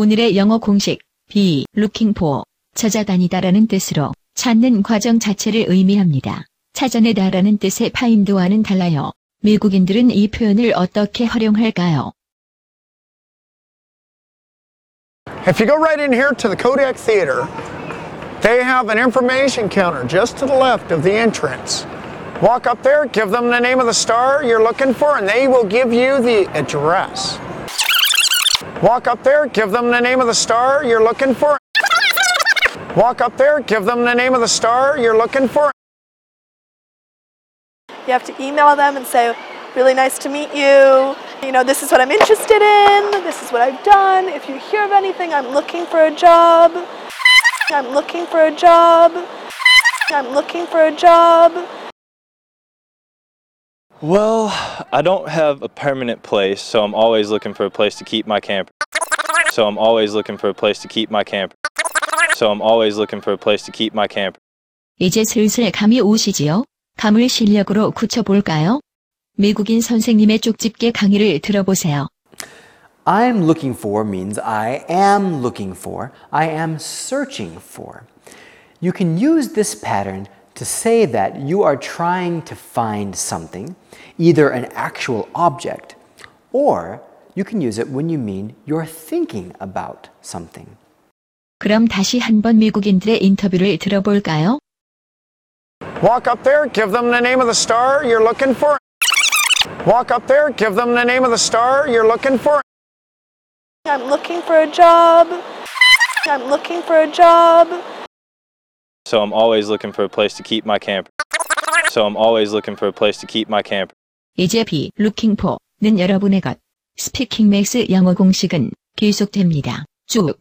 오늘의 영어 공식 be looking for 찾아다니다라는 뜻으로 찾는 과정 자체를 의미합니다. 찾아내다라는 뜻의 find와는 달라요. 미국인들은 이 표현을 어떻게 활용할까요? If you go right in here to the Kodak Theater, they have an information counter just to the left of the entrance. Walk up there, give them the name of the star you're looking for, and they will give you the address. Walk up there, give them the name of the star you're looking for. Walk up there, give them the name of the star you're looking for. You have to email them and say, really nice to meet you. You know, this is what I'm interested in. This is what I've done. If you hear of anything, I'm looking for a job. I'm looking for a job. I'm looking for a job. Well, I don't have a permanent place, so I'm always looking for a place to keep my camper. So I'm always looking for a place to keep my camper. So I'm always looking for a place to keep my camper. 이제 슬슬 감이 오시지요? 감을 실력으로 굳혀볼까요? 미국인 선생님의 쪽집게 강의를 들어보세요. I'm looking for means I am looking for, I am searching for. You can use this pattern to say that you are trying to find something, either an actual object, or you can use it when you mean you're thinking about something. 그럼 다시 한번 미국인들의 인터뷰를 들어볼까요? Walk up there, give them the name of the star you're looking for. Walk up there, give them the name of the star you're looking for. I'm looking for a job. I'm looking for a job. So I'm always looking for a place to keep my camper. So I'm always looking for a place to keep my camper. 이제 be looking for는 여러분의 것. 스피킹 맥스 영어 공식은 계속됩니다. 쭉